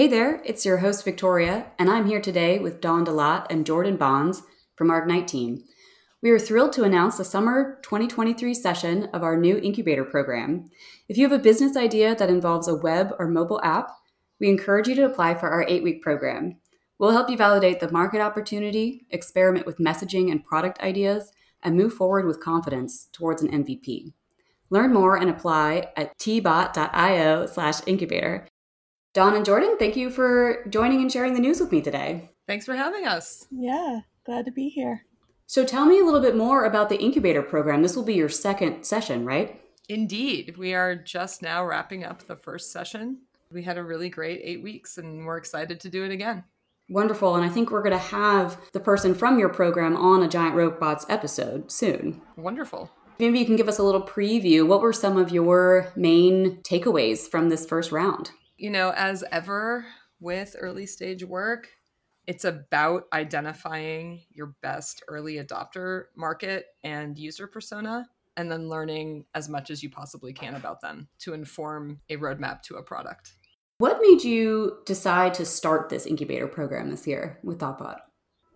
Hey there, it's your host Victoria, and I'm here today with Dawn Delatte and Jordyn Bonds from our Ignite team. We are thrilled to announce the summer 2023 session of our new incubator program. If you have a business idea that involves a web or mobile app, we encourage you to apply for our eight week program. We'll help you validate the market opportunity, experiment with messaging and product ideas, and move forward with confidence towards an MVP. Learn more and apply at tbot.io slash incubator Dawn and Jordyn, thank you for joining and sharing the news with me today. Thanks for having us. Yeah, glad to be here. So tell me a little bit more about the incubator program. This will be your second session, right? Indeed. We are just now wrapping up the first session. We had a really great eight weeks and we're excited to do it again. Wonderful. And I think we're going to have the person from your program on a Giant Robots episode soon. Wonderful. Maybe you can give us a little preview. What were some of your main takeaways from this first round? You know, as ever with early stage work, it's about identifying your best early adopter market and user persona and then learning as much as you possibly can about them to inform a roadmap to a product. What made you decide to start this incubator program this year with Thoughtbot?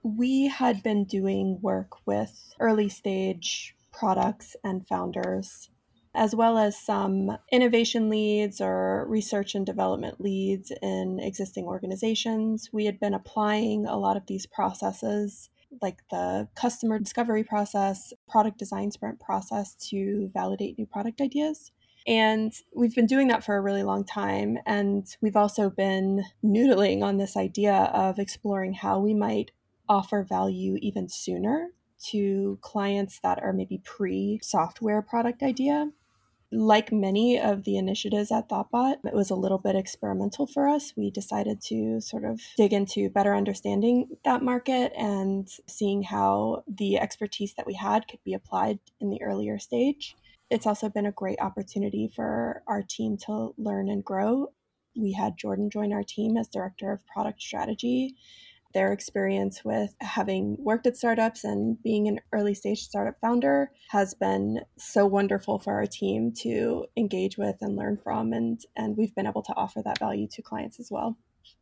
We had been doing work with early stage products and founders as well as some innovation leads or research and development leads in existing organizations. We had been applying a lot of these processes, like the customer discovery process, product design sprint process, to validate new product ideas. And we've been doing that for a really long time. And we've also been noodling on this idea of exploring how we might offer value even sooner to clients that are maybe pre software product idea like many of the initiatives at Thoughtbot, it was a little bit experimental for us. We decided to sort of dig into better understanding that market and seeing how the expertise that we had could be applied in the earlier stage. It's also been a great opportunity for our team to learn and grow. We had Jordyn join our team as director of product strategy their experience with having worked at startups and being an early stage startup founder has been so wonderful for our team to engage with and learn from and and we've been able to offer that value to clients as well.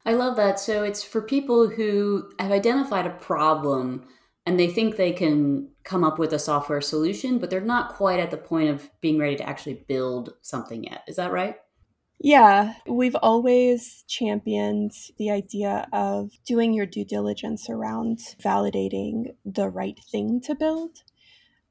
I love that. So it's for people who have identified a problem and they think they can come up with a software solution, but they're not quite at the point of being ready to actually build something yet. Is that right? Yeah, we've always championed the idea of doing your due diligence around validating the right thing to build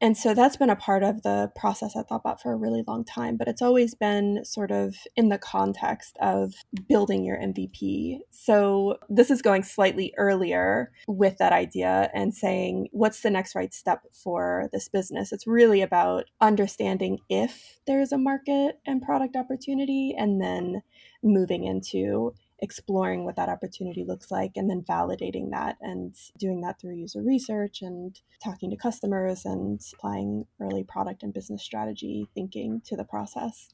and so that's been a part of the process at Thoughtbot for a really long time, but it's always been sort of in the context of building your MVP. So this is going slightly earlier with that idea and saying, what's the next right step for this business? It's really about understanding if there's a market and product opportunity and then moving into exploring what that opportunity looks like and then validating that and doing that through user research and talking to customers and applying early product and business strategy thinking to the process.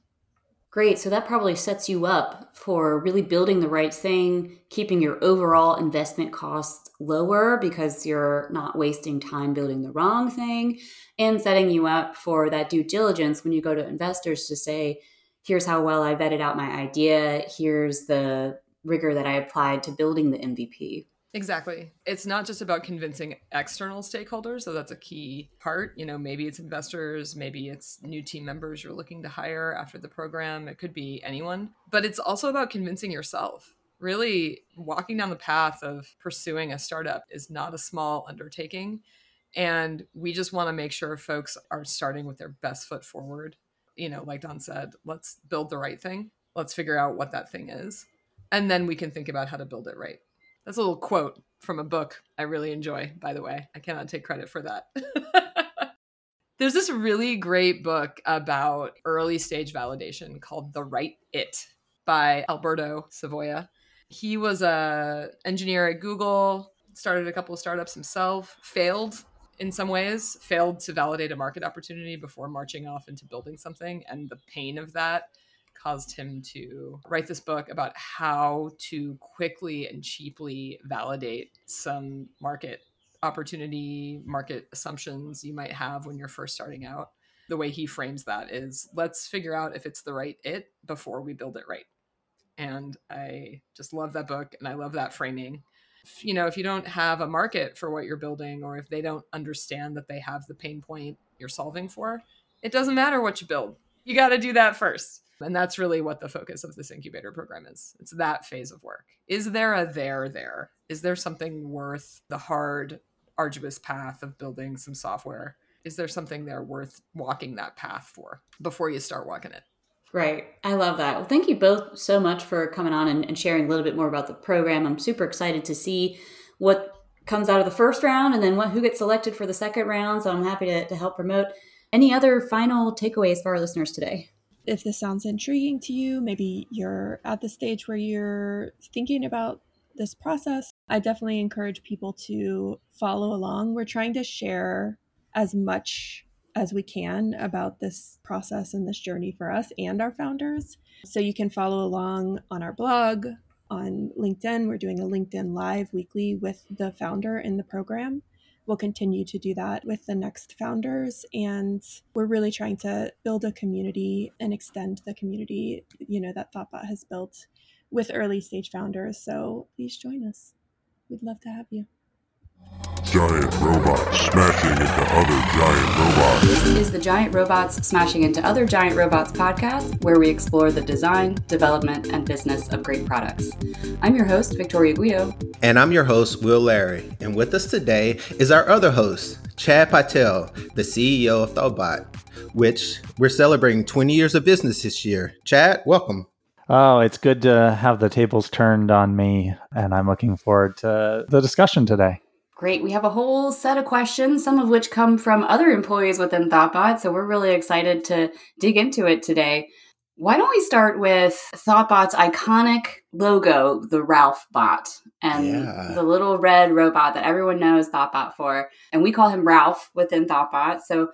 Great. So that probably sets you up for really building the right thing, keeping your overall investment costs lower because you're not wasting time building the wrong thing, and setting you up for that due diligence when you go to investors to say, here's how well I vetted out my idea, here's the rigor that I applied to building the MVP. Exactly. It's not just about convincing external stakeholders, so that's a key part. You know, maybe it's investors, maybe it's new team members you're looking to hire after the program, it could be anyone, but it's also about convincing yourself. Really, walking down the path of pursuing a startup is not a small undertaking. And we just want to make sure folks are starting with their best foot forward. You know, like Dawn said, let's build the right thing. Let's figure out what that thing is and then we can think about how to build it right. That's a little quote from a book I really enjoy, by the way. I cannot take credit for that. There's this really great book about early stage validation called The Right It by Alberto Savoia. He was a engineer at Google, started a couple of startups himself, failed in some ways, failed to validate a market opportunity before marching off into building something and the pain of that caused him to write this book about how to quickly and cheaply validate some market opportunity, market assumptions you might have when you're first starting out. The way he frames that is let's figure out if it's the right it before we build it right. And I just love that book and I love that framing. You know, if you don't have a market for what you're building, or if they don't understand that they have the pain point you're solving for, it doesn't matter what you build. You got to do that first. And that's really what the focus of this incubator program is. It's that phase of work. Is there a there there? Is there something worth the hard, arduous path of building some software? Is there something there worth walking that path for before you start walking it? Right. I love that. Well, thank you both so much for coming on and, and sharing a little bit more about the program. I'm super excited to see what comes out of the first round and then what who gets selected for the second round. So I'm happy to, to help promote. Any other final takeaways for our listeners today? If this sounds intriguing to you, maybe you're at the stage where you're thinking about this process, I definitely encourage people to follow along. We're trying to share as much as we can about this process and this journey for us and our founders. So you can follow along on our blog, on LinkedIn. We're doing a LinkedIn Live weekly with the founder in the program we'll continue to do that with the next founders. And we're really trying to build a community and extend the community, you know, that Thoughtbot has built with early stage founders. So please join us. We'd love to have you. Giant robots smashing into other giant robots. This is the Giant Robots Smashing into Other Giant Robots podcast, where we explore the design, development, and business of great products. I'm your host, Victoria Guido. And I'm your host, Will Larry. And with us today is our other host, Chad Pytel, the CEO of Thoughtbot, which we're celebrating 20 years of business this year. Chad, welcome. Oh, it's good to have the tables turned on me, and I'm looking forward to the discussion today. Great. We have a whole set of questions, some of which come from other employees within Thoughtbot. So we're really excited to dig into it today. Why don't we start with Thoughtbot's iconic logo, the Ralph bot, and yeah. the little red robot that everyone knows Thoughtbot for. And we call him Ralph within Thoughtbot. So,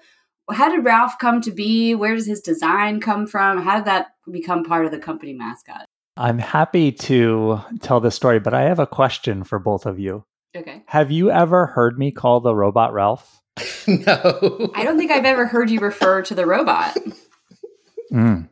how did Ralph come to be? Where does his design come from? How did that become part of the company mascot? I'm happy to tell this story, but I have a question for both of you. Okay. Have you ever heard me call the robot Ralph? no. I don't think I've ever heard you refer to the robot. Mm.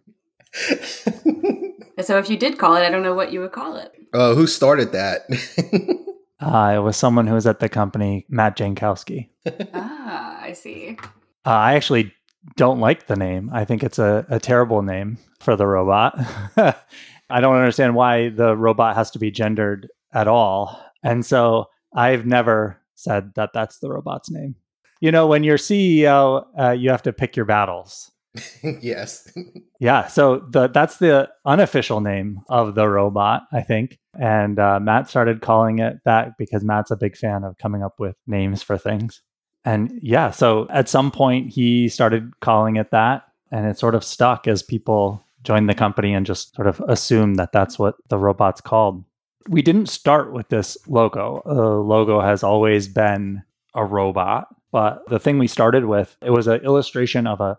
so if you did call it, I don't know what you would call it. Oh, uh, who started that? uh, it was someone who was at the company, Matt Jankowski. ah, I see. Uh, I actually don't like the name. I think it's a, a terrible name for the robot. I don't understand why the robot has to be gendered at all. And so I've never said that that's the robot's name. You know, when you're CEO, uh, you have to pick your battles. yes. yeah. So the that's the unofficial name of the robot, I think. And uh, Matt started calling it that because Matt's a big fan of coming up with names for things. And yeah, so at some point he started calling it that, and it sort of stuck as people joined the company and just sort of assumed that that's what the robot's called we didn't start with this logo. The logo has always been a robot, but the thing we started with, it was an illustration of a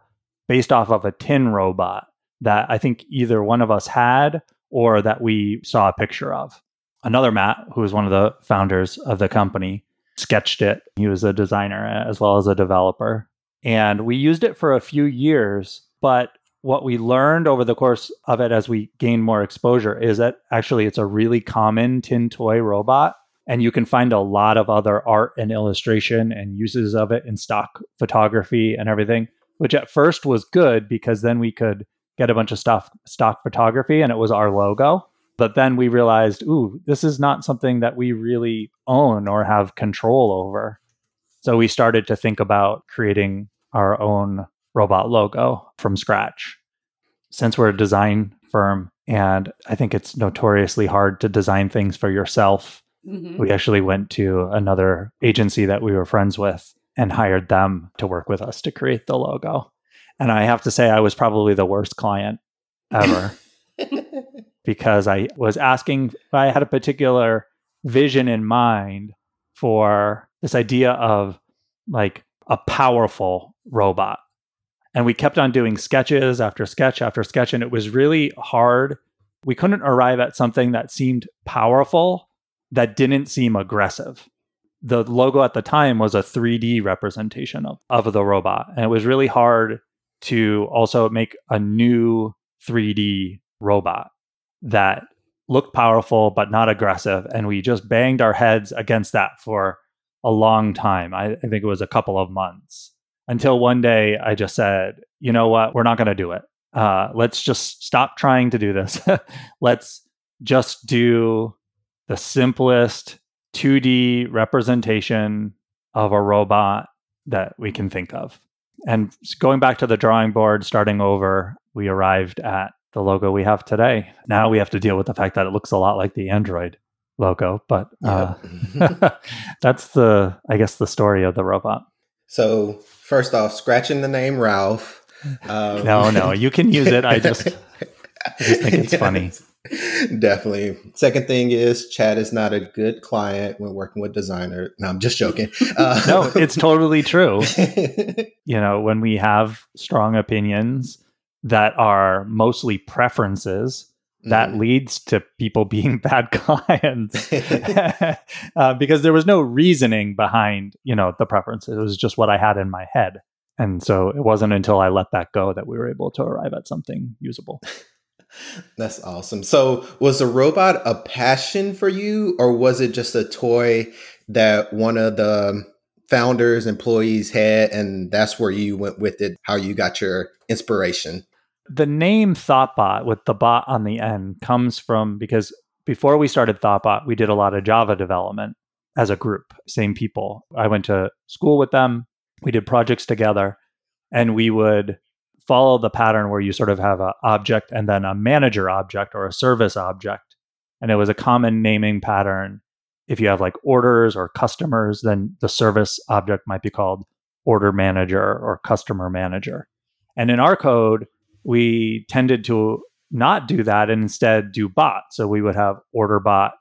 based off of a tin robot that I think either one of us had or that we saw a picture of. Another Matt, who was one of the founders of the company, sketched it. He was a designer as well as a developer. And we used it for a few years, but what we learned over the course of it as we gain more exposure is that actually it's a really common tin toy robot and you can find a lot of other art and illustration and uses of it in stock photography and everything which at first was good because then we could get a bunch of stuff stock photography and it was our logo. But then we realized ooh this is not something that we really own or have control over. So we started to think about creating our own robot logo from scratch. Since we're a design firm and I think it's notoriously hard to design things for yourself, mm-hmm. we actually went to another agency that we were friends with and hired them to work with us to create the logo. And I have to say, I was probably the worst client ever because I was asking, I had a particular vision in mind for this idea of like a powerful robot and we kept on doing sketches after sketch after sketch. And it was really hard. We couldn't arrive at something that seemed powerful, that didn't seem aggressive. The logo at the time was a 3D representation of, of the robot. And it was really hard to also make a new 3D robot that looked powerful but not aggressive. And we just banged our heads against that for a long time. I, I think it was a couple of months until one day I just said, you know what, we're not going to do it. Uh, let's just stop trying to do this. let's just do the simplest 2D representation of a robot that we can think of. And going back to the drawing board, starting over, we arrived at the logo we have today. Now we have to deal with the fact that it looks a lot like the Android logo, but uh, that's the, I guess, the story of the robot. So, first off, scratching the name Ralph. Um, no, no, you can use it. I just, I just think it's funny. Definitely. Second thing is Chad is not a good client when working with designer. No, I'm just joking. Uh, no, it's totally true. you know, when we have strong opinions that are mostly preferences, that mm. leads to people being bad clients uh, because there was no reasoning behind you know the preferences it was just what i had in my head and so it wasn't until i let that go that we were able to arrive at something usable that's awesome. So, was the robot a passion for you, or was it just a toy that one of the founders, employees had, and that's where you went with it? How you got your inspiration? The name Thoughtbot with the bot on the end comes from because before we started Thoughtbot, we did a lot of Java development as a group, same people. I went to school with them, we did projects together, and we would follow the pattern where you sort of have an object and then a manager object or a service object. And it was a common naming pattern. If you have like orders or customers, then the service object might be called order manager or customer manager. And in our code, we tended to not do that and instead do bot. So we would have order bot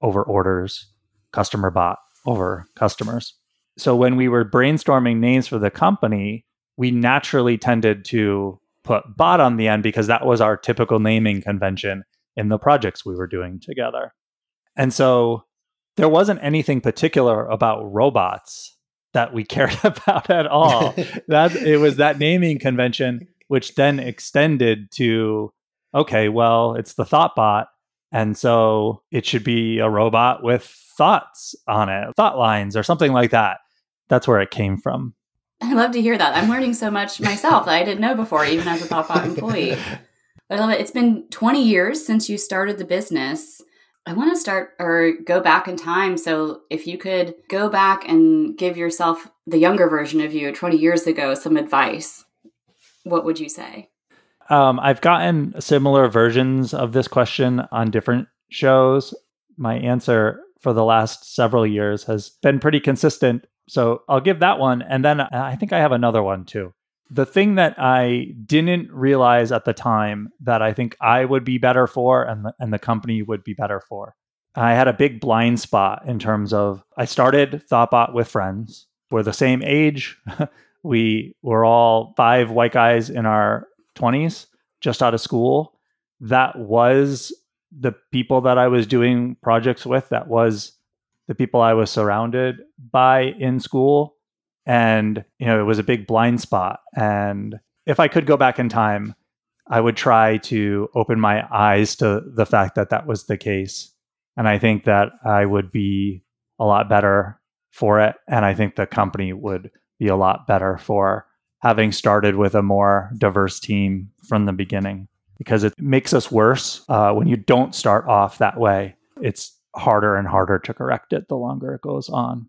over orders, customer bot over customers. So when we were brainstorming names for the company, we naturally tended to put bot on the end because that was our typical naming convention in the projects we were doing together. And so there wasn't anything particular about robots that we cared about at all. that it was that naming convention which then extended to okay, well, it's the Thoughtbot and so it should be a robot with thoughts on it, thought lines or something like that. That's where it came from. I love to hear that. I'm learning so much myself that I didn't know before, even as a Thoughtbot employee. But I love it. It's been 20 years since you started the business. I want to start or go back in time. So, if you could go back and give yourself the younger version of you 20 years ago some advice, what would you say? Um, I've gotten similar versions of this question on different shows. My answer for the last several years has been pretty consistent. So I'll give that one. And then I think I have another one too. The thing that I didn't realize at the time that I think I would be better for and the, and the company would be better for. I had a big blind spot in terms of I started Thoughtbot with friends. We're the same age. we were all five white guys in our 20s, just out of school. That was the people that I was doing projects with. That was the people I was surrounded by in school. And, you know, it was a big blind spot. And if I could go back in time, I would try to open my eyes to the fact that that was the case. And I think that I would be a lot better for it. And I think the company would be a lot better for having started with a more diverse team from the beginning because it makes us worse uh, when you don't start off that way. It's harder and harder to correct it the longer it goes on.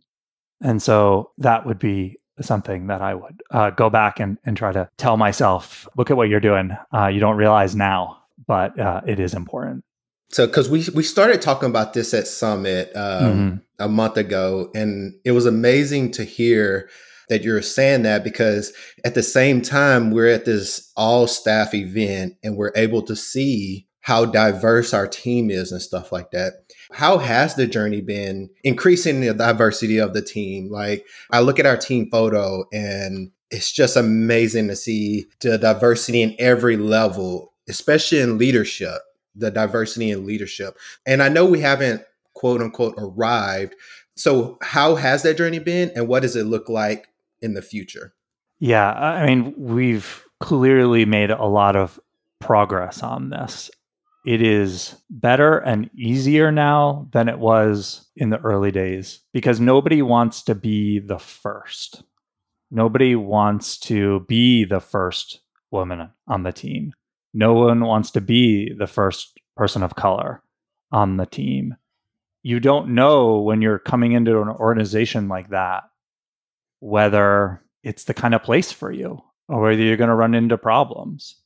And so that would be something that I would uh, go back and, and try to tell myself look at what you're doing. Uh, you don't realize now, but uh, it is important. So, because we we started talking about this at Summit um, mm-hmm. a month ago, and it was amazing to hear that you're saying that because at the same time we're at this all staff event and we're able to see how diverse our team is and stuff like that. How has the journey been increasing the diversity of the team? Like, I look at our team photo and it's just amazing to see the diversity in every level, especially in leadership, the diversity in leadership. And I know we haven't quote unquote arrived. So, how has that journey been and what does it look like in the future? Yeah, I mean, we've clearly made a lot of progress on this it is better and easier now than it was in the early days because nobody wants to be the first. Nobody wants to be the first woman on the team. No one wants to be the first person of color on the team. You don't know when you're coming into an organization like that whether it's the kind of place for you or whether you're going to run into problems.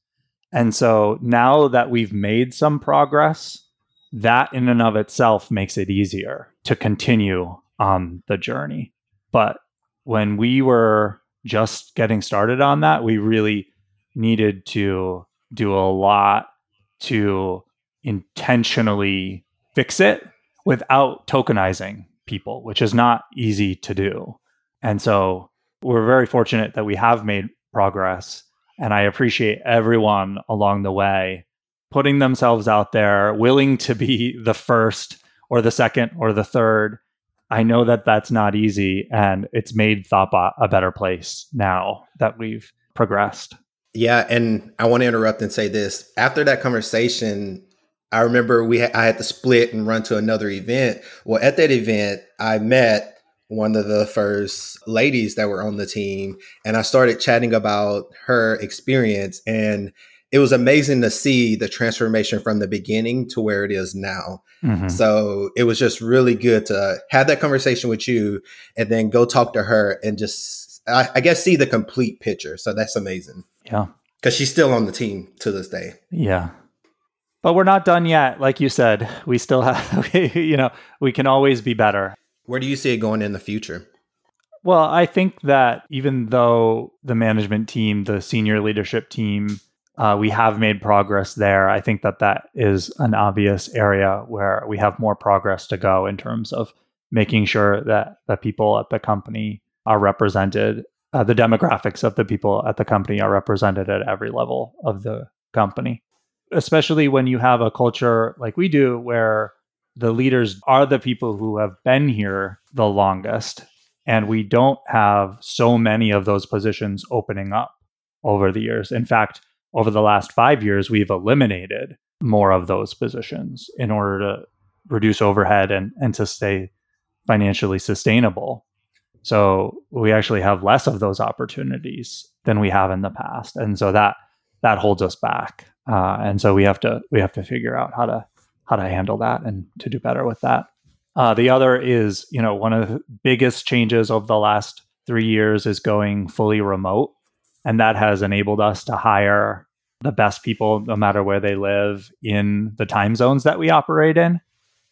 And so now that we've made some progress, that in and of itself makes it easier to continue on the journey. But when we were just getting started on that, we really needed to do a lot to intentionally fix it without tokenizing people, which is not easy to do. And so we're very fortunate that we have made progress. And I appreciate everyone along the way putting themselves out there, willing to be the first or the second or the third. I know that that's not easy, and it's made Thoughtbot a better place now that we've progressed. Yeah, and I want to interrupt and say this. After that conversation, I remember we ha- I had to split and run to another event. Well, at that event, I met one of the first ladies that were on the team and I started chatting about her experience and it was amazing to see the transformation from the beginning to where it is now. Mm-hmm. So it was just really good to have that conversation with you and then go talk to her and just, I, I guess, see the complete picture. So that's amazing. Yeah. Because she's still on the team to this day. Yeah. But we're not done yet. Like you said, we still have, you know, we can always be better. Where do you see it going in the future? Well, I think that even though the management team, the senior leadership team, uh, we have made progress there. I think that that is an obvious area where we have more progress to go in terms of making sure that the people at the company are represented. Uh, the demographics of the people at the company are represented at every level of the company, especially when you have a culture like we do where the leaders are the people who have been here the longest. And we don't have so many of those positions opening up over the years. In fact, over the last five years, we've eliminated more of those positions in order to reduce overhead and, and to stay financially sustainable. So we actually have less of those opportunities than we have in the past, and so that that holds us back. Uh, and so we have to we have to figure out how to how to handle that and to do better with that. Uh, the other is, you know, one of the biggest changes of the last three years is going fully remote. And that has enabled us to hire the best people, no matter where they live in the time zones that we operate in.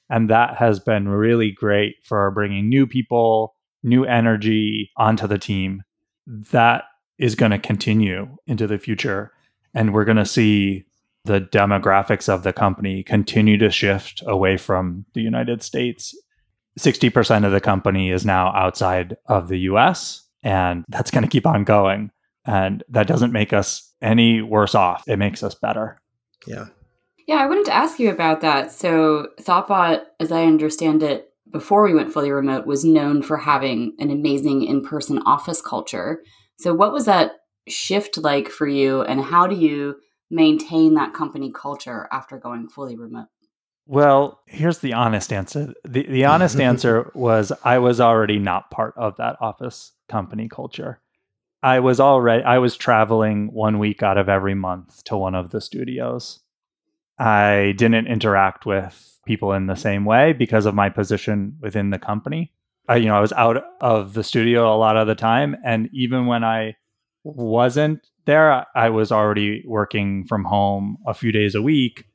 And that has been really great for bringing new people, new energy onto the team. That is going to continue into the future. And we're going to see the demographics of the company continue to shift away from the United States. 60% of the company is now outside of the US, and that's going to keep on going. And that doesn't make us any worse off, it makes us better. Yeah. Yeah, I wanted to ask you about that. So, Thoughtbot, as I understand it, before we went fully remote, was known for having an amazing in person office culture. So, what was that shift like for you, and how do you maintain that company culture after going fully remote? Well, here's the honest answer. The, the honest answer was I was already not part of that office company culture. I was already I was traveling one week out of every month to one of the studios. I didn't interact with people in the same way because of my position within the company. I, you know, I was out of the studio a lot of the time, and even when I wasn't there, I was already working from home a few days a week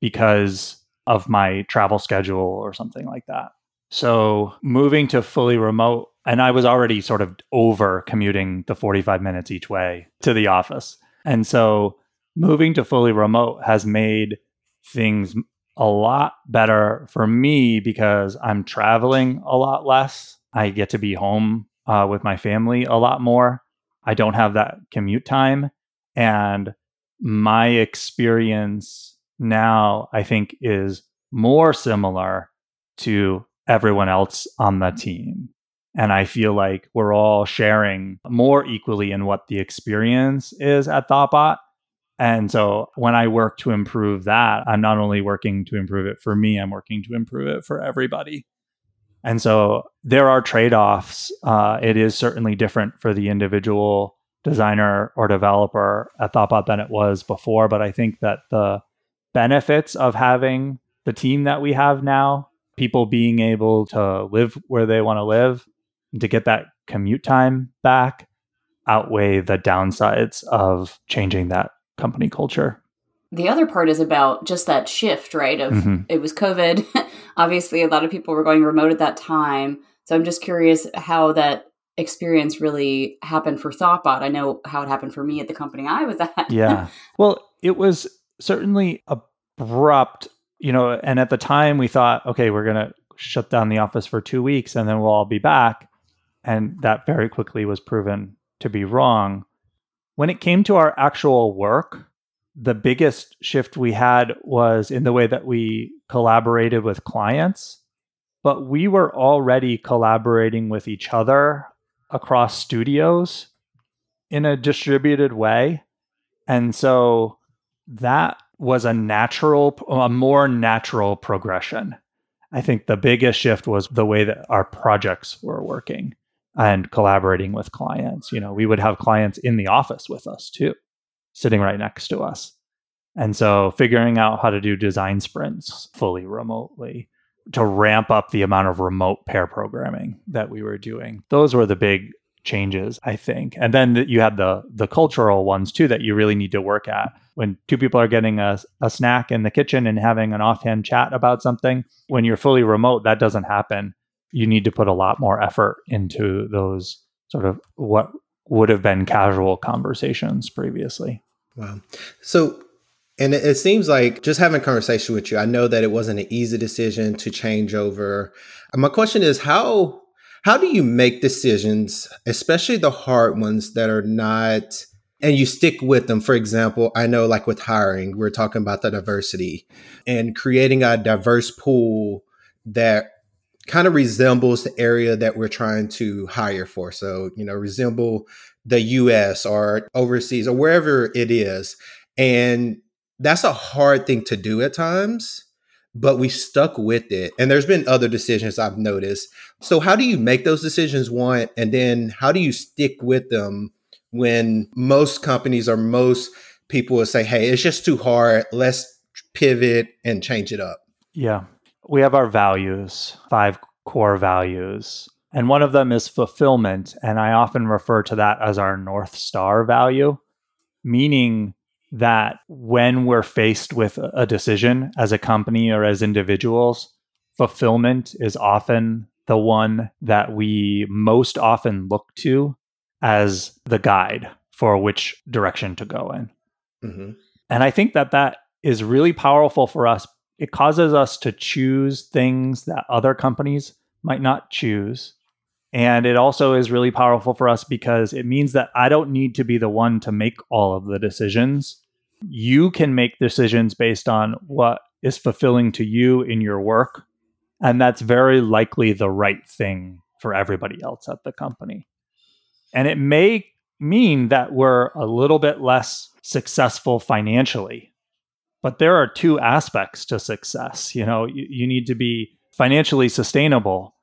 because of my travel schedule or something like that. So moving to fully remote, and I was already sort of over commuting the 45 minutes each way to the office. And so moving to fully remote has made things a lot better for me because I'm traveling a lot less. I get to be home uh, with my family a lot more. I don't have that commute time. And my experience now, I think, is more similar to everyone else on the mm-hmm. team. And I feel like we're all sharing more equally in what the experience is at Thoughtbot. And so when I work to improve that, I'm not only working to improve it for me, I'm working to improve it for everybody. And so there are trade offs. Uh, it is certainly different for the individual designer or developer at Thoughtbot than it was before. But I think that the benefits of having the team that we have now, people being able to live where they want to live, to get that commute time back, outweigh the downsides of changing that company culture. The other part is about just that shift, right? Of Mhm. it was COVID. Obviously, a lot of people were going remote at that time. So I'm just curious how that experience really happened for Thoughtbot. I know how it happened for me at the company I was at. yeah. Well, it was certainly abrupt, you know, and at the time we thought, okay, we're going to shut down the office for two weeks and then we'll all be back. And that very quickly was proven to be wrong. When it came to our actual work, the biggest shift we had was in the way that we collaborated with clients, but we were already collaborating with each other across studios in a distributed way. And so that was a natural, a more natural progression. I think the biggest shift was the way that our projects were working and collaborating with clients. You know, we would have clients in the office with us too, sitting right next to us. And so figuring out how to do design sprints fully remotely to ramp up the amount of remote pair programming that we were doing. Those were the big changes, I think. And then you had the the cultural ones too that you really need to work at. When two people are getting a, a snack in the kitchen and having an offhand chat about something, when you're fully remote, that doesn't happen. You need to put a lot more effort into those sort of what would have been casual conversations previously. Wow. So, and it, it seems like just having a conversation with you, I know that it wasn't an easy decision to change over. Uh, My question is how how do you make decisions, especially the hard ones that are not and you stick with them. For example, I know like with hiring, we're talking about the diversity and creating a diverse pool that kind of resembles the area that we're trying to hire for. So, you know, resemble the US or overseas or wherever it is. And that's a hard thing to do at times, but we stuck with it. And there's been other decisions I've noticed. So, how do you make those decisions, one? And then how do you stick with them when most companies or most people will say, hey, it's just too hard. Let's pivot and change it up? Yeah. We have our values, five core values. And one of them is fulfillment. And I often refer to that as our North Star value, meaning that when we're faced with a decision as a company or as individuals, fulfillment is often the one that we most often look to as the guide for which direction to go in. hmm And I think that that is really powerful for us. It causes us to choose things that other companies might not choose. And it also is really powerful for us because it means that I don't need to be the one to make all of the decisions. You can make decisions based on what is fulfilling to you in your work. And that's very likely the right thing for everybody else at the company. And it may mean that we're a little bit less successful financially. But there are two aspects to success. You know, you, you need to be financially sustainable.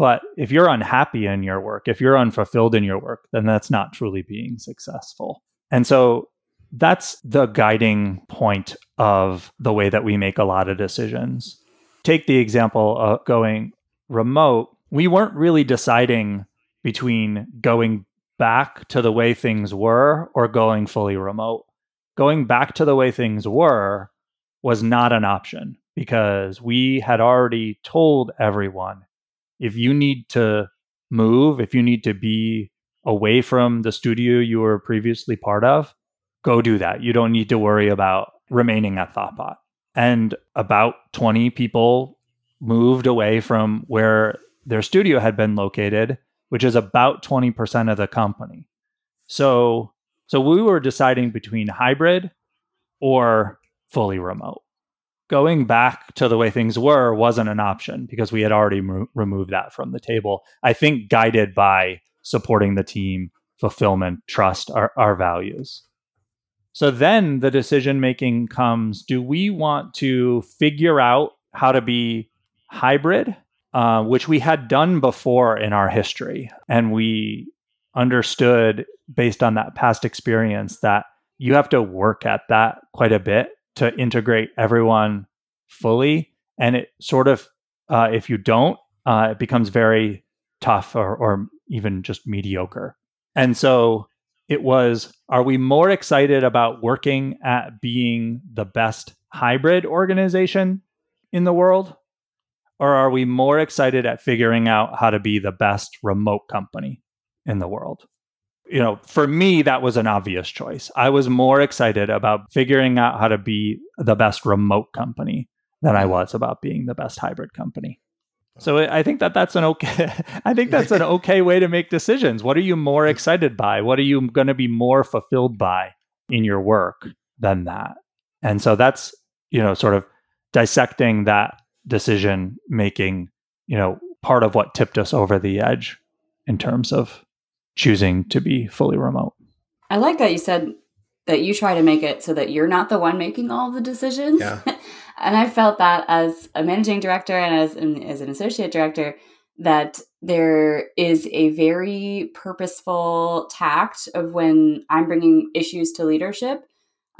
But if you're unhappy in your work, if you're unfulfilled in your work, then that's not truly being successful. And so that's the guiding point of the way that we make a lot of decisions. Take the example of going remote. We weren't really deciding between going back to the way things were or going fully remote. Going back to the way things were was not an option because we had already told everyone if you need to move, if you need to be away from the studio you were previously part of, go do that. You don't need to worry about remaining at Thoughtbot. And about 20 people moved away from where their studio had been located, which is about 20% of the company. So so we were deciding between hybrid or fully remote. Going back to the way things were wasn't an option because we had already mo- removed that from the table. I think guided by supporting the team, fulfillment, trust, our, our values. So then the decision making comes do we want to figure out how to be hybrid, uh, which we had done before in our history? And we understood based on that past experience that you have to work at that quite a bit to integrate everyone fully. And it sort of, uh, if you don't, uh, it becomes very tough or, or even just mediocre. And so it was are we more excited about working at being the best hybrid organization in the world? Or are we more excited at figuring out how to be the best remote company in the world? You know, for me, that was an obvious choice. I was more excited about figuring out how to be the best remote company than I was about being the best hybrid company. So I think that that's an okay. I think that's an okay way to make decisions. What are you more excited by? What are you going to be more fulfilled by in your work than that? And so that's you know sort of dissecting that decision making. You know, part of what tipped us over the edge in terms of choosing to be fully remote. I like that you said that you try to make it so that you're not the one making all the decisions. Yeah. and I felt that as a managing director and as an, as an associate director that there is a very purposeful tact of when I'm bringing issues to leadership.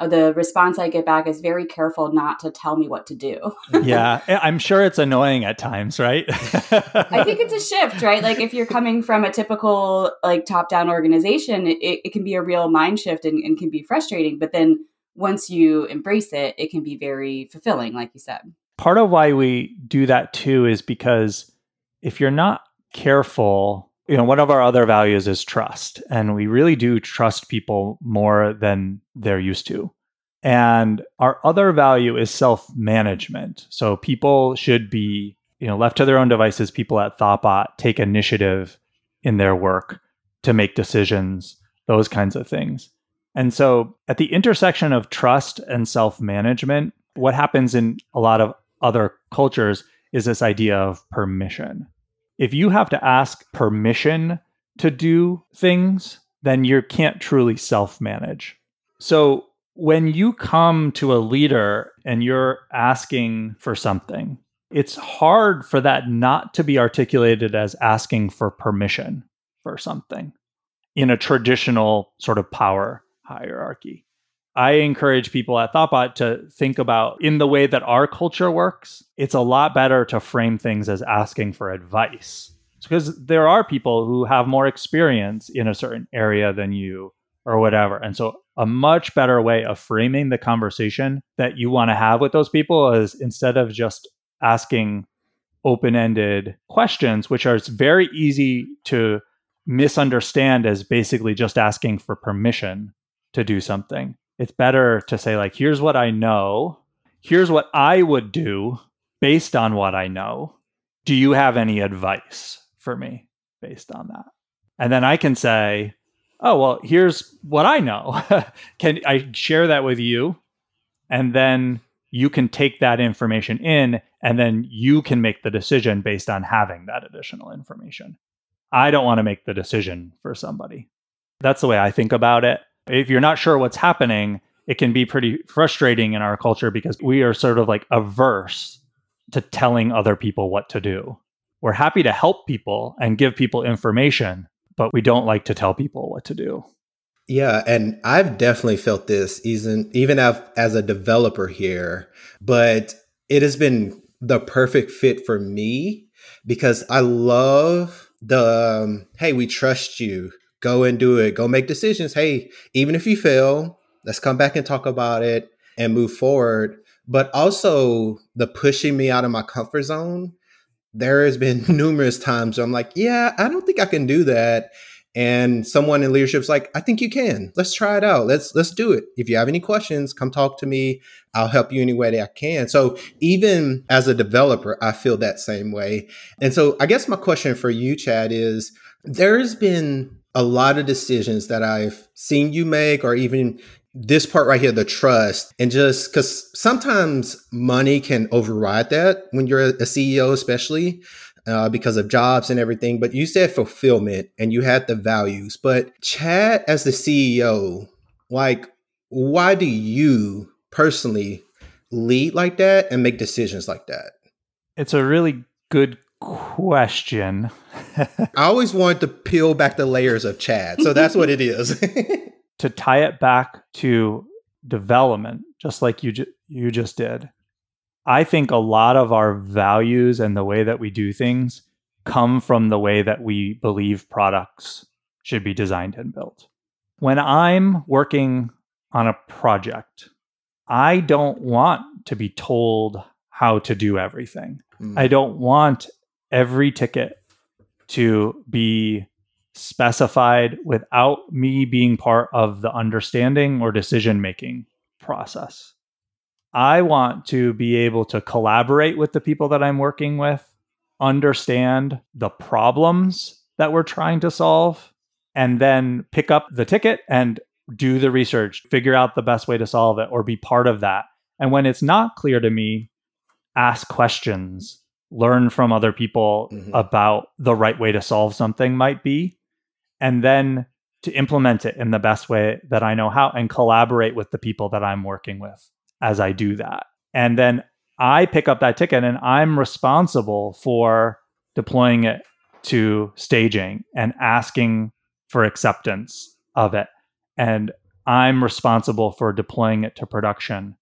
Uh, the response I get back is very careful not to tell me what to do. yeah, I'm sure it's annoying at times, right? I think it's a shift, right? Like if you're coming from a typical like top-down organization, it, it can be a real mind shift and, and can be frustrating. But then once you embrace it, it can be very fulfilling, like you said. Part of why we do that too is because if you're not careful, you know, one of our other values is trust. And we really do trust people more than they're used to. And our other value is self management. So people should be, you know, left to their own devices. People at Thoughtbot take initiative in their work to make decisions, those kinds of things. And so, at the intersection of trust and self management, what happens in a lot of other cultures is this idea of permission. If you have to ask permission to do things, then you can't truly self manage. So, when you come to a leader and you're asking for something, it's hard for that not to be articulated as asking for permission for something in a traditional sort of power hierarchy. I encourage people at Thoughtbot to think about in the way that our culture works, it's a lot better to frame things as asking for advice. Because there are people who have more experience in a certain area than you or whatever. And so a much better way of framing the conversation that you want to have with those people is instead of just asking open-ended questions which are very easy to misunderstand as basically just asking for permission to do something. It's better to say, like, here's what I know. Here's what I would do based on what I know. Do you have any advice for me based on that? And then I can say, oh, well, here's what I know. can I share that with you? And then you can take that information in and then you can make the decision based on having that additional information. I don't want to make the decision for somebody. That's the way I think about it if you're not sure what's happening, it can be pretty frustrating in our culture because we are sort of like averse to telling other people what to do. We're happy to help people and give people information, but we don't like to tell people what to do. Yeah, and I've definitely felt this even even as a developer here, but it has been the perfect fit for me because I love the um, hey, we trust you go and do it. Go make decisions. Hey, even if you fail, let's come back and talk about it and move forward. But also the pushing me out of my comfort zone. There has been numerous times I'm like, yeah, I don't think I can do that. And someone in leadership's like, I think you can. Let's try it out. Let's let's do it. If you have any questions, come talk to me. I'll help you any way that I can. So even as a developer, I feel that same way. And so I guess my question for you, Chad, is there's been a lot of decisions that I've seen you make, or even this part right here, the trust, and just because sometimes money can override that when you're a CEO, especially uh, because of jobs and everything. But you said fulfillment and you had the values. But Chad, as the CEO, like, why do you personally lead like that and make decisions like that? It's a really good question. I always wanted to peel back the layers of Chad. So that's what it is. to tie it back to development, just like you ju- you just did. I think a lot of our values and the way that we do things come from the way that we believe products should be designed and built. When I'm working on a project, I don't want to be told how to do everything. Mm. I don't want every ticket to be specified without me being part of the understanding or decision making process. I want to be able to collaborate with the people that I'm working with, understand the problems that we're trying to solve, and then pick up the ticket and do the research, figure out the best way to solve it, or be part of that. And when it's not clear to me, ask questions, learn from other people mm-hmm. about the right way to solve something might be, and then to implement it in the best way that I know how and collaborate with the people that I'm working with as I do that. And then I pick up that ticket and I'm responsible for deploying it to staging and asking for acceptance of it. And I'm responsible for deploying it to production.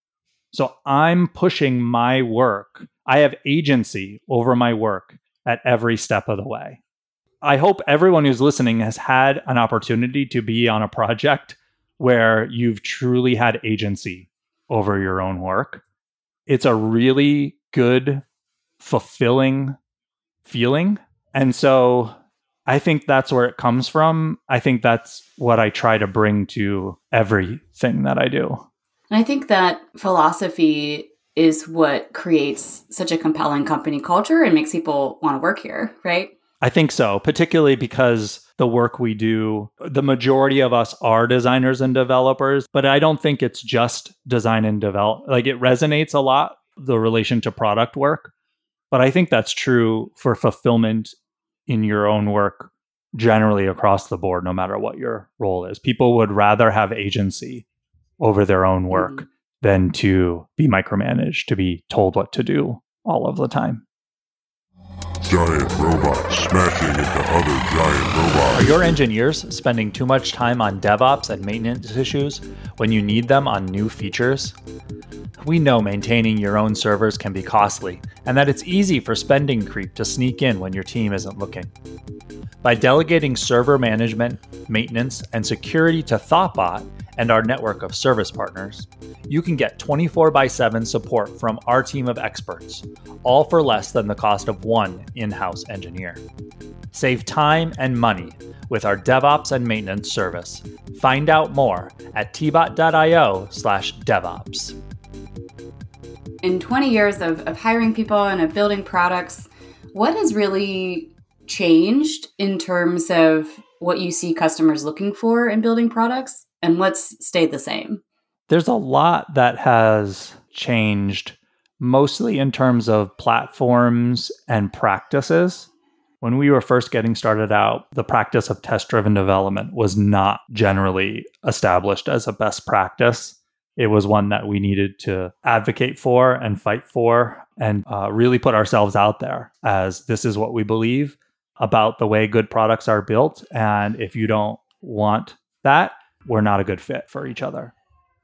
So I'm pushing my work. I have agency over my work at every step of the way. I hope everyone who's listening has had an opportunity to be on a project where you've truly had agency over your own work. It's a really good, fulfilling feeling. And so I think that's where it comes from. I think that's what I try to bring to everything that I do. And I think that philosophy is what creates such a compelling company culture and makes people want to work here, right? I think so, particularly because the work we do, the majority of us are designers and developers, but I don't think it's just design and develop. Like it resonates a lot, the relation to product work. But I think that's true for fulfillment in your own work generally across the board, no matter what your role is. People would rather have agency over their own work mm-hmm. than to be micromanaged, to be told what to do all of the time giant robots smashing into other giant robots. Are your engineers spending too much time on DevOps and maintenance issues when you need them on new features? We know maintaining your own servers can be costly, and that it's easy for spending creep to sneak in when your team isn't looking. By delegating server management, maintenance, and security to Thoughtbot, and our network of service partners, you can get 24 x 7 support from our team of experts, all for less than the cost of one in house engineer. Save time and money with our DevOps and maintenance service. Find out more at tbot.io slash DevOps. In 20 years of, of hiring people and of building products, what has really changed in terms of what you see customers looking for in building products? And what's stayed the same? There's a lot that has changed, mostly in terms of platforms and practices. When we were first getting started out, the practice of test driven development was not generally established as a best practice. It was one that we needed to advocate for and fight for and uh, really put ourselves out there as this is what we believe about the way good products are built. And if you don't want that, we're not a good fit for each other.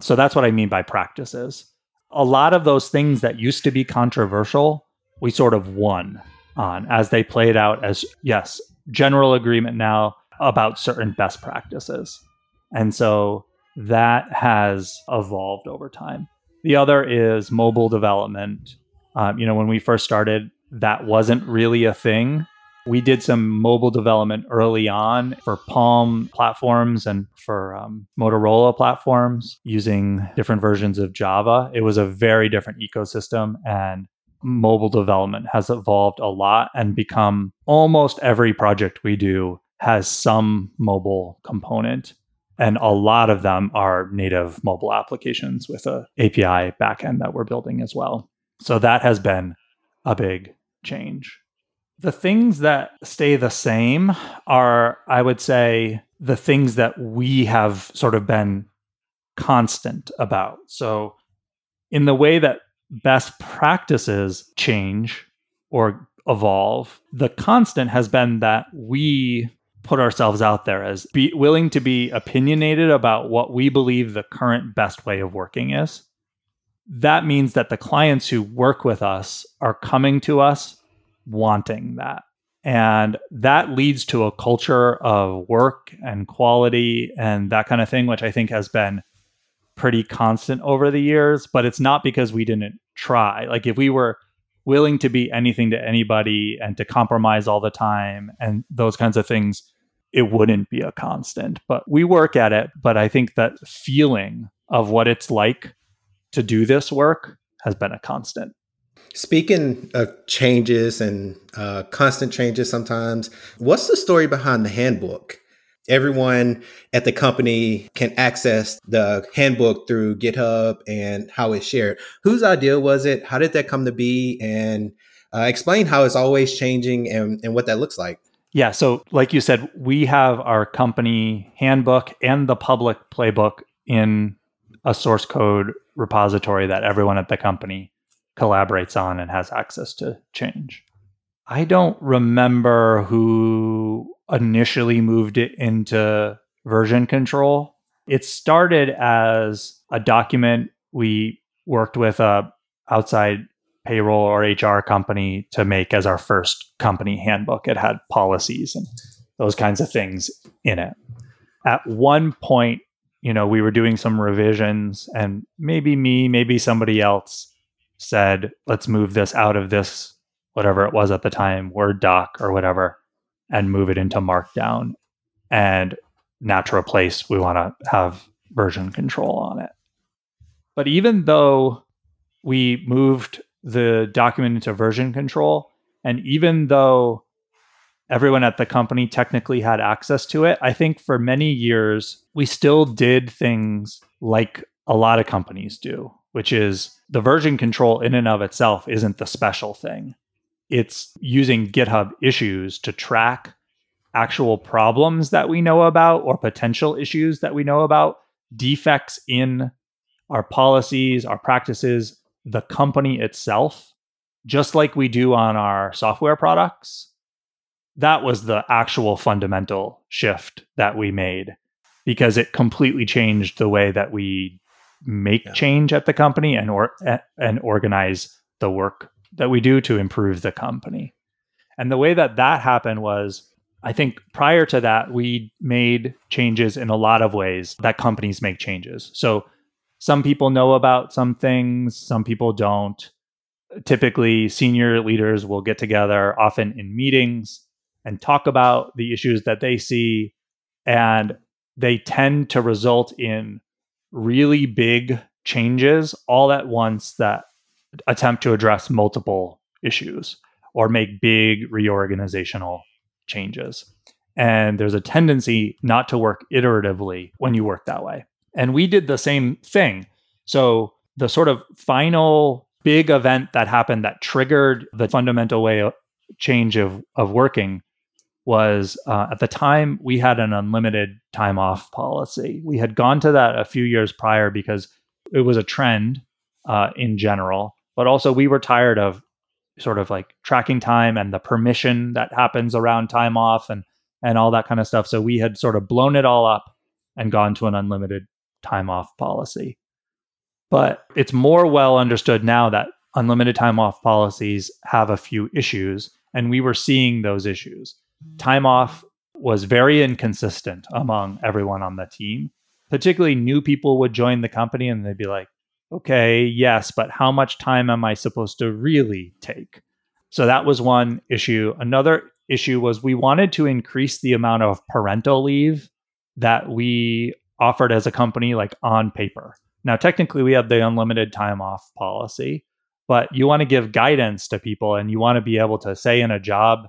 So that's what I mean by practices. A lot of those things that used to be controversial, we sort of won on as they played out as, yes, general agreement now about certain best practices. And so that has evolved over time. The other is mobile development. Um, you know, when we first started, that wasn't really a thing. We did some mobile development early on for Palm platforms and for um, Motorola platforms using different versions of Java. It was a very different ecosystem, and mobile development has evolved a lot and become almost every project we do has some mobile component. And a lot of them are native mobile applications with a API backend that we're building as well. So that has been a big change. The things that stay the same are, I would say, the things that we have sort of been constant about. So, in the way that best practices change or evolve, the constant has been that we put ourselves out there as be willing to be opinionated about what we believe the current best way of working is. That means that the clients who work with us are coming to us wanting that. And that leads to a culture of work and quality and that kind of thing, which I think has been pretty constant over the years. But it's not because we didn't try. Like, if we were willing to be anything to anybody and to compromise all the time and those kinds of things, it wouldn't be a constant. But we work at it. But I think that feeling of what it's like to do this work has been a constant. Speaking of changes and uh, constant changes sometimes, what's the story behind the handbook? Everyone at the company can access the handbook through GitHub and how it's shared. Whose idea was it? How did that come to be? And uh, explain how it's always changing and, and what that looks like. Yeah. So, like you said, we have our company handbook and the public playbook in a source code repository that everyone at the company collaborates on and has access to change. I don't remember who initially moved it into version control. It started as a document we worked with a outside payroll or HR company to make as our first company handbook. It had policies and those kinds of things in it. At one point, you know, we were doing some revisions and maybe me, maybe somebody else said, let's move this out of this, whatever it was at the time, Word doc or whatever, and move it into Markdown. And natural place, we want to have version control on it. But even though we moved the document into version control, and even though everyone at the company technically had access to it, I think for many years, we still did things like a lot of companies do, which is the version control in and of itself isn't the special thing. It's using GitHub issues to track actual problems that we know about or potential issues that we know about, defects in our policies, our practices, the company itself, just like we do on our software products. That was the actual fundamental shift that we made because it completely changed the way that we make yeah. change at the company and or and organize the work that we do to improve the company. And the way that that happened was I think prior to that we made changes in a lot of ways that companies make changes. So some people know about some things, some people don't. Typically senior leaders will get together often in meetings and talk about the issues that they see and they tend to result in really big changes all at once that attempt to address multiple issues or make big reorganizational changes. And there's a tendency not to work iteratively when you work that way. And we did the same thing. So the sort of final big event that happened that triggered the fundamental way change of, of working was uh, at the time we had an unlimited time off policy. We had gone to that a few years prior because it was a trend uh, in general, but also we were tired of sort of like tracking time and the permission that happens around time off and and all that kind of stuff. So we had sort of blown it all up and gone to an unlimited time off policy. But it's more well understood now that unlimited time off policies have a few issues, and we were seeing those issues time off was very inconsistent among everyone on the team. Particularly new people would join the company and they'd be like, okay, yes, but how much time am I supposed to really take? So that was one issue. Another issue was we wanted to increase the amount of parental leave that we offered as a company, like on paper. Now, technically, we have the unlimited time off policy, but you want to give guidance to people and you want to be able to say in a job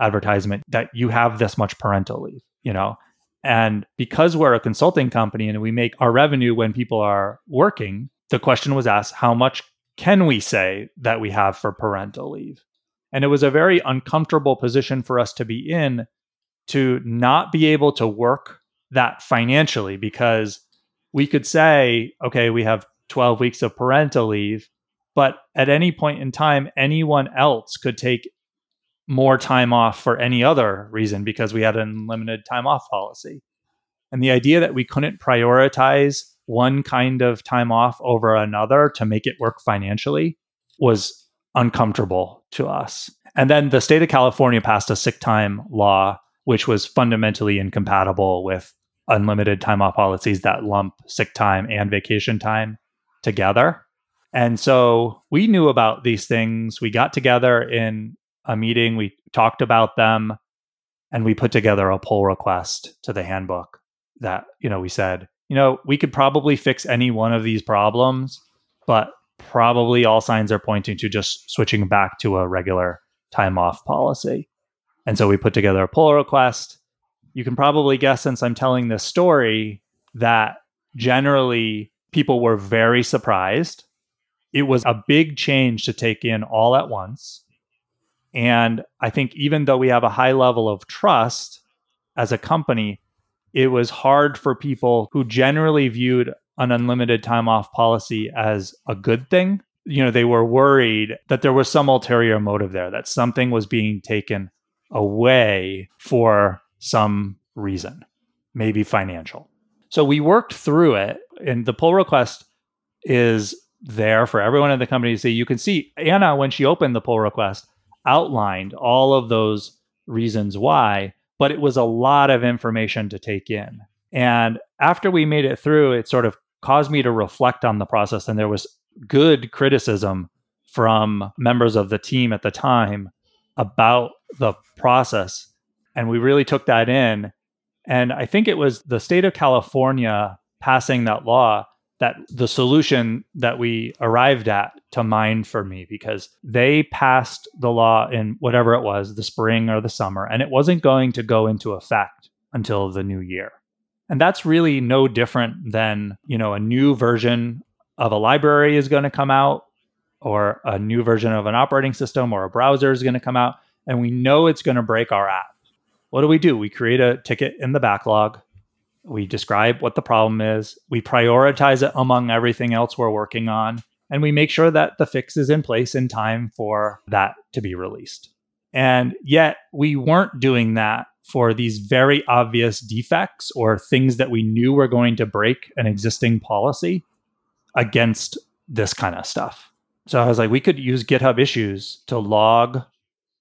advertisement that you have this much parental leave, you know? And because we're a consulting company and we make our revenue when people are working, the question was asked, how much can we say that we have for parental leave? And it was a very uncomfortable position for us to be in to not be able to work that financially because we could say, okay, we have 12 weeks of parental leave, but at any point in time, anyone else could take more time off for any other reason because we had an unlimited time off policy. And the idea that we couldn't prioritize one kind of time off over another to make it work financially was uncomfortable to us. And then the state of California passed a sick time law, which was fundamentally incompatible with unlimited time off policies that lump sick time and vacation time together. And so we knew about these things. We got together in a meeting, we talked about them, and we put together a pull request to the handbook that, you know, we said, you know, we could probably fix any one of these problems, but probably all signs are pointing to just switching back to a regular time off policy. And so we put together a pull request. You can probably guess, since I'm telling this story, that generally people were very surprised. It was a big change to take in all at once. And I think even though we have a high level of trust as a company, it was hard for people who generally viewed an unlimited time off policy as a good thing. You know, they were worried that there was some ulterior motive there, that something was being taken away for some reason, maybe financial. So we worked through it, and the pull request is there for everyone in the company to see. You can see Anna, when she opened the pull request, outlined all of those reasons why, but it was a lot of information to take in. And after we made it through, it sort of caused me to reflect on the process. And there was good criticism from members of the team at the time about the process. And we really took that in. And I think it was the state of California passing that law that the solution that we arrived at to mind for me because they passed the law in whatever it was, the spring or the summer, and it wasn't going to go into effect until the new year. And that's really no different than, you know, a new version of a library is going to come out or a new version of an operating system or a browser is going to come out and we know it's going to break our app. What do we do? We create a ticket in the backlog we describe what the problem is, we prioritize it among everything else we're working on, and we make sure that the fix is in place in time for that to be released. And yet, we weren't doing that for these very obvious defects or things that we knew were going to break an existing policy against this kind of stuff. So I was like, we could use GitHub issues to log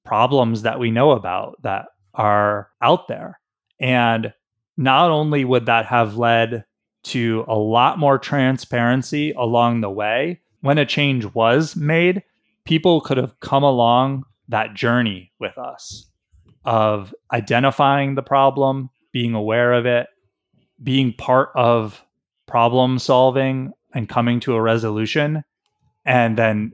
problems that we know about that are out there. And not only would that have led to a lot more transparency along the way, when a change was made, people could have come along that journey with us of identifying the problem, being aware of it, being part of problem solving and coming to a resolution, and then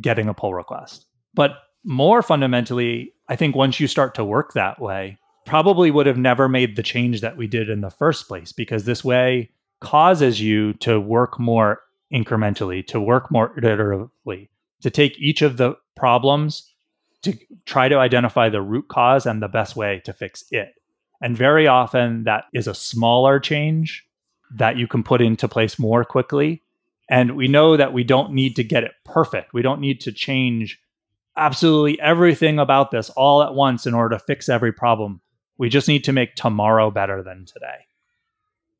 getting a pull request. But more fundamentally, I think once you start to work that way, probably would have never made the change that we did in the first place because this way causes you to work more incrementally, to work more iteratively, to take each of the problems to try to identify the root cause and the best way to fix it. And very often that is a smaller change that you can put into place more quickly. And we know that we don't need to get it perfect. We don't need to change absolutely everything about this all at once in order to fix every problem. We just need to make tomorrow better than today.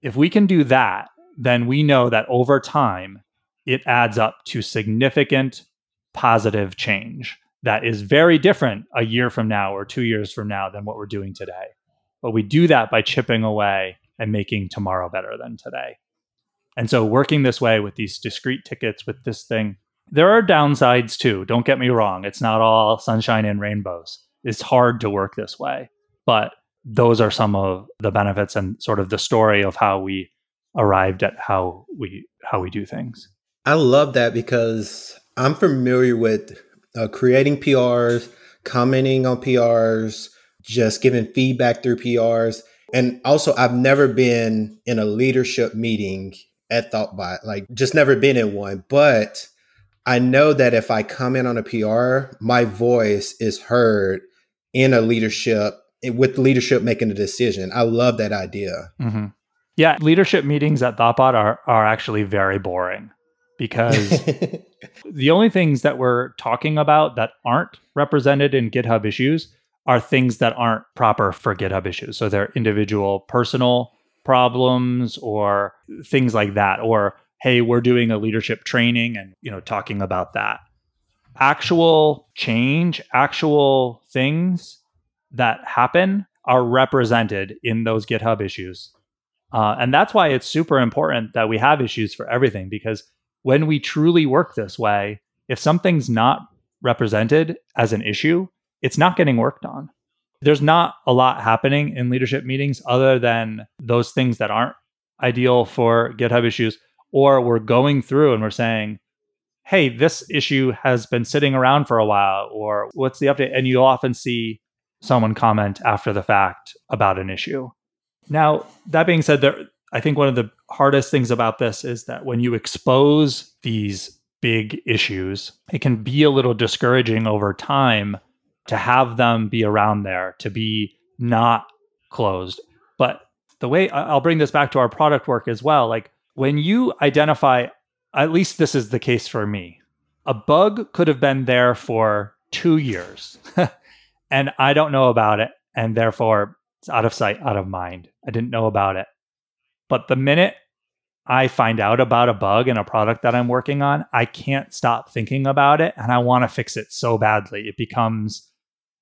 If we can do that, then we know that over time, it adds up to significant positive change that is very different a year from now or two years from now than what we're doing today. But we do that by chipping away and making tomorrow better than today. And so, working this way with these discrete tickets, with this thing, there are downsides too. Don't get me wrong. It's not all sunshine and rainbows. It's hard to work this way. But those are some of the benefits and sort of the story of how we arrived at how we how we do things. I love that because I'm familiar with uh, creating PRs, commenting on PRs, just giving feedback through PRs. And also, I've never been in a leadership meeting at ThoughtBot, like just never been in one. But I know that if I comment on a PR, my voice is heard in a leadership with leadership making a decision. I love that idea. Mm-hmm. Yeah, leadership meetings at Thoughtbot are are actually very boring because the only things that we're talking about that aren't represented in GitHub issues are things that aren't proper for GitHub issues. So they're individual personal problems or things like that or hey, we're doing a leadership training and you know talking about that. Actual change, actual things that happen are represented in those GitHub issues. Uh, and that's why it's super important that we have issues for everything because when we truly work this way, if something's not represented as an issue, it's not getting worked on. There's not a lot happening in leadership meetings other than those things that aren't ideal for GitHub issues, or we're going through and we're saying, hey, this issue has been sitting around for a while, or what's the update? And you'll often see someone comment after the fact about an issue. Now, that being said, there, I think one of the hardest things about this is that when you expose these big issues, it can be a little discouraging over time to have them be around there, to be not closed. But the way I'll bring this back to our product work as well, like when you identify, at least this is the case for me, a bug could have been there for two years and I don't know about it. And therefore, it's out of sight, out of mind. I didn't know about it. But the minute I find out about a bug in a product that I'm working on, I can't stop thinking about it and I want to fix it so badly. It becomes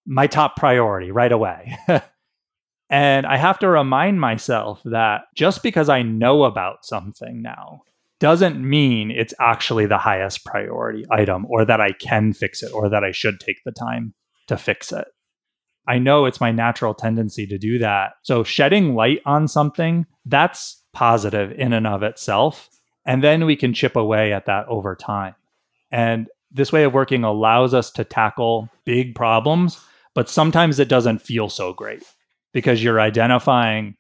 my top priority right away. and I have to remind myself that just because I know about something now doesn't mean it's actually the highest priority item or that I can fix it or that I should take the time to fix it. I know it's my natural tendency to do that. So shedding light on something, that's positive in and of itself. And then we can chip away at that over time. And this way of working allows us to tackle big problems, but sometimes it doesn't feel so great because you're identifying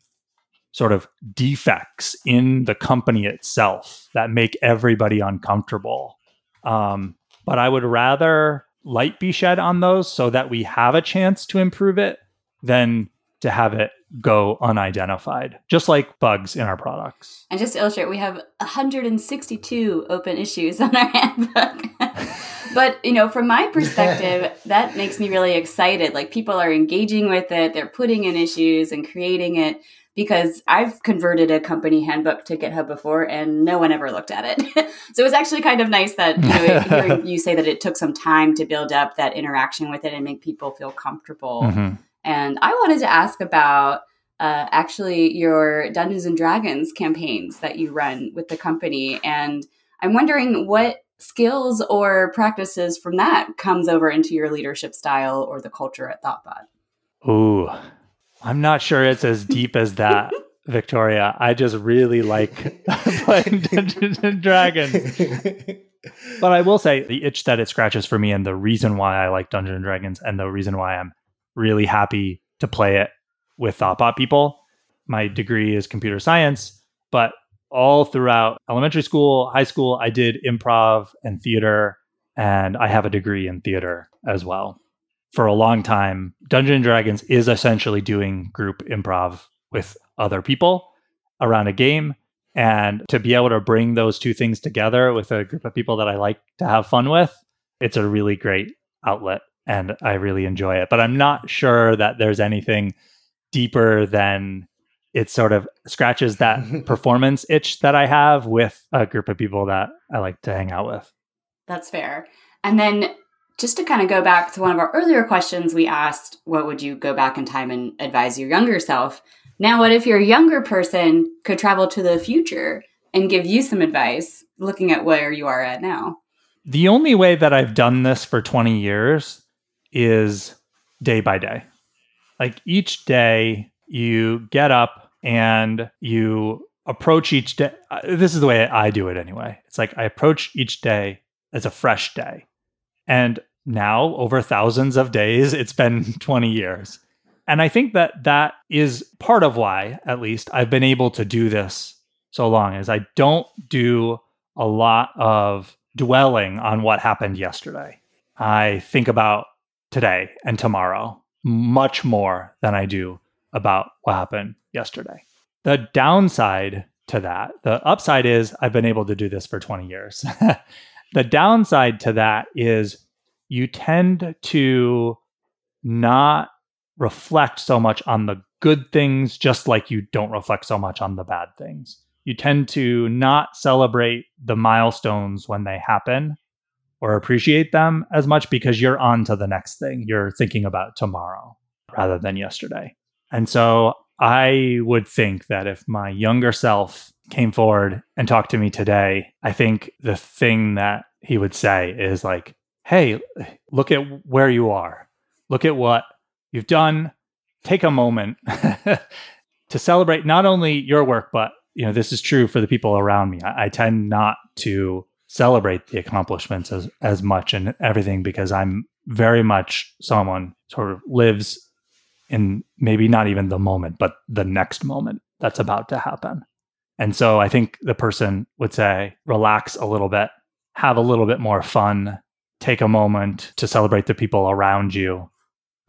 sort of defects in the company itself that make everybody uncomfortable. Um, but I would rather light be shed on those so that we have a chance to improve it than to have it go unidentified, just like bugs in our products. And just to illustrate, we have 162 open issues on our handbook. but, you know, from my perspective, that makes me really excited. Like people are engaging with it, they're putting in issues and creating it because I've converted a company handbook to GitHub before and no one ever looked at it. so it was actually kind of nice that you know, you say that it took some time to build up that interaction with it and make people feel comfortable. Mm-hmm. And I wanted to ask about uh, actually your Dungeons and Dragons campaigns that you run with the company. And I'm wondering what skills or practices from that comes over into your leadership style or the culture at Thoughtbot. Ooh, I'm not sure it's as deep as that, Victoria. I just really like playing Dungeons and Dragons. But I will say the itch that it scratches for me and the reason why I like Dungeons and Dragons and the reason why I'm really happy to play it with Thoughtbot people. My degree is computer science, but all throughout elementary school, high school, I did improv and theater, and I have a degree in theater as well for a long time, Dungeons and Dragons is essentially doing group improv with other people around a game. And to be able to bring those two things together with a group of people that I like to have fun with, it's a really great outlet and I really enjoy it. But I'm not sure that there's anything deeper than it sort of scratches that performance itch that I have with a group of people that I like to hang out with. That's fair. And then just to kind of go back to one of our earlier questions, we asked, what would you go back in time and advise your younger self? Now, what if your younger person could travel to the future and give you some advice looking at where you are at now? The only way that I've done this for 20 years is day by day. Like each day, you get up and you approach each day. Uh, this is the way I do it anyway. It's like I approach each day as a fresh day. And now, over thousands of days, it's been 20 years. And I think that that is part of why, at least, I've been able to do this so long, is I don't do a lot of dwelling on what happened yesterday. I think about today and tomorrow much more than I do about what happened yesterday. The downside to that, the upside is I've been able to do this for 20 years. the downside to that is you tend to not reflect so much on the good things, just like you don't reflect so much on the bad things. You tend to not celebrate the milestones when they happen or appreciate them as much because you're on to the next thing. You're thinking about tomorrow rather than yesterday. And so I would think that if my younger self came forward and talked to me today, I think the thing that he would say is like, hey, look at where you are. Look at what you've done. Take a moment to celebrate not only your work, but you know, this is true for the people around me. I, I tend not to celebrate the accomplishments as, as much and everything because I'm very much someone sort of lives in maybe not even the moment, but the next moment that's about to happen. And so I think the person would say, relax a little bit, have a little bit more fun, take a moment to celebrate the people around you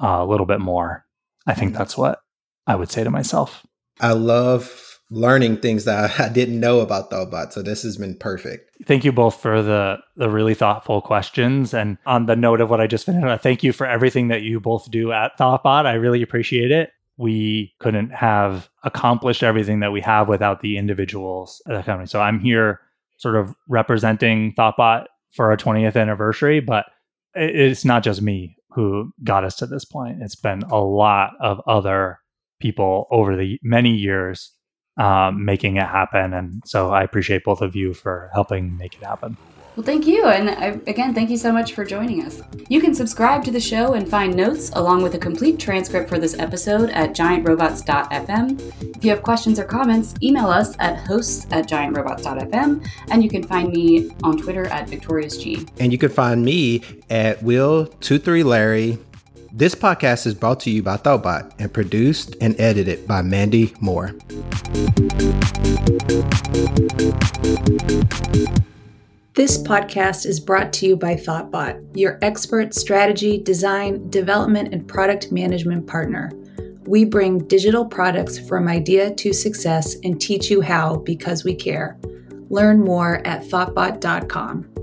uh, a little bit more. I think that's what I would say to myself. I love learning things that I didn't know about Thoughtbot. So this has been perfect. Thank you both for the the really thoughtful questions. And on the note of what I just finished, uh, thank you for everything that you both do at Thoughtbot. I really appreciate it. We couldn't have accomplished everything that we have without the individuals at the company. So I'm here sort of representing Thoughtbot for our 20th anniversary, but it's not just me who got us to this point. It's been a lot of other people over the many years um, making it happen. And so I appreciate both of you for helping make it happen. Well, thank you. And I, again, thank you so much for joining us. You can subscribe to the show and find notes along with a complete transcript for this episode at giantrobots.fm. If you have questions or comments, email us at hosts at giantrobots.fm. And you can find me on Twitter at VictoriousG. And you can find me at Will23Larry this podcast is brought to you by Thoughtbot and produced and edited by Mandy Moore. This podcast is brought to you by Thoughtbot, your expert strategy, design, development, and product management partner. We bring digital products from idea to success and teach you how because we care. Learn more at thoughtbot.com.